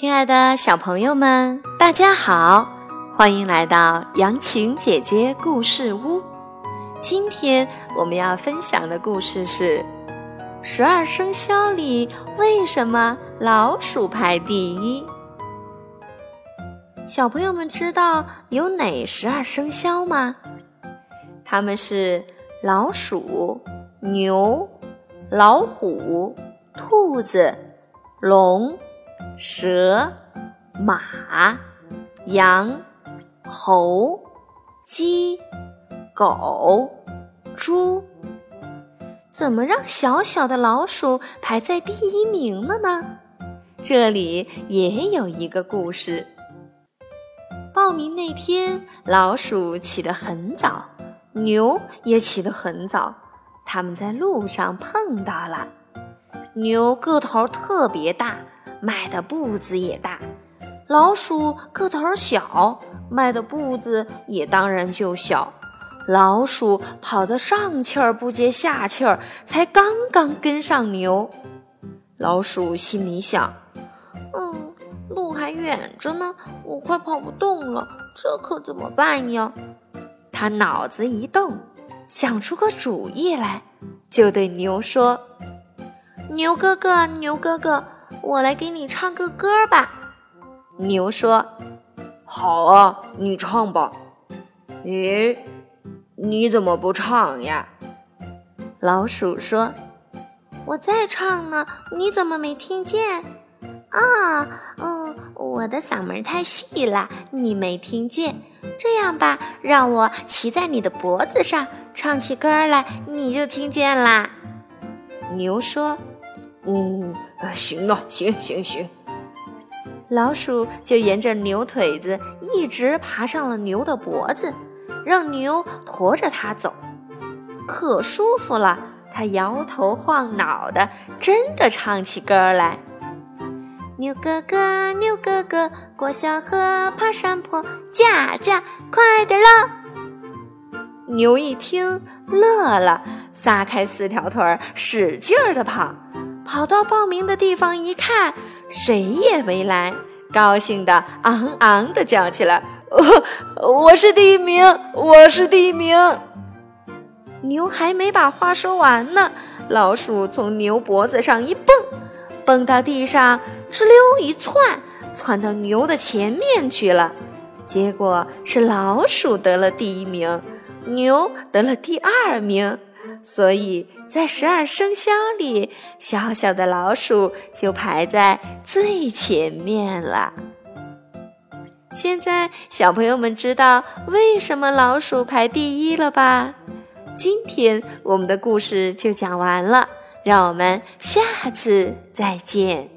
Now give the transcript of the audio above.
亲爱的小朋友们，大家好，欢迎来到杨晴姐姐故事屋。今天我们要分享的故事是：十二生肖里为什么老鼠排第一？小朋友们知道有哪十二生肖吗？它们是老鼠、牛、老虎、兔子、龙。蛇、马、羊、猴、鸡、狗、猪，怎么让小小的老鼠排在第一名了呢？这里也有一个故事。报名那天，老鼠起得很早，牛也起得很早，他们在路上碰到了。牛个头特别大。迈的步子也大，老鼠个头小，迈的步子也当然就小。老鼠跑得上气儿不接下气儿，才刚刚跟上牛。老鼠心里想：“嗯，路还远着呢，我快跑不动了，这可怎么办呀？”他脑子一动，想出个主意来，就对牛说：“牛哥哥，牛哥哥。”我来给你唱个歌吧，牛说：“好啊，你唱吧。”咦，你怎么不唱呀？老鼠说：“我在唱呢，你怎么没听见？”啊，嗯，我的嗓门太细了，你没听见。这样吧，让我骑在你的脖子上，唱起歌来，你就听见啦。牛说。嗯，行了，行行行。老鼠就沿着牛腿子一直爬上了牛的脖子，让牛驮着它走，可舒服了。它摇头晃脑的，真的唱起歌来。牛哥哥，牛哥哥，过小河，爬山坡，驾驾，快点喽！牛一听乐了，撒开四条腿儿，使劲儿的跑。跑到报名的地方一看，谁也没来，高兴的昂昂的叫起来：“ 我是第一名，我是第一名！”牛还没把话说完呢，老鼠从牛脖子上一蹦，蹦到地上，哧溜一窜，窜到牛的前面去了。结果是老鼠得了第一名，牛得了第二名。所以在十二生肖里，小小的老鼠就排在最前面了。现在小朋友们知道为什么老鼠排第一了吧？今天我们的故事就讲完了，让我们下次再见。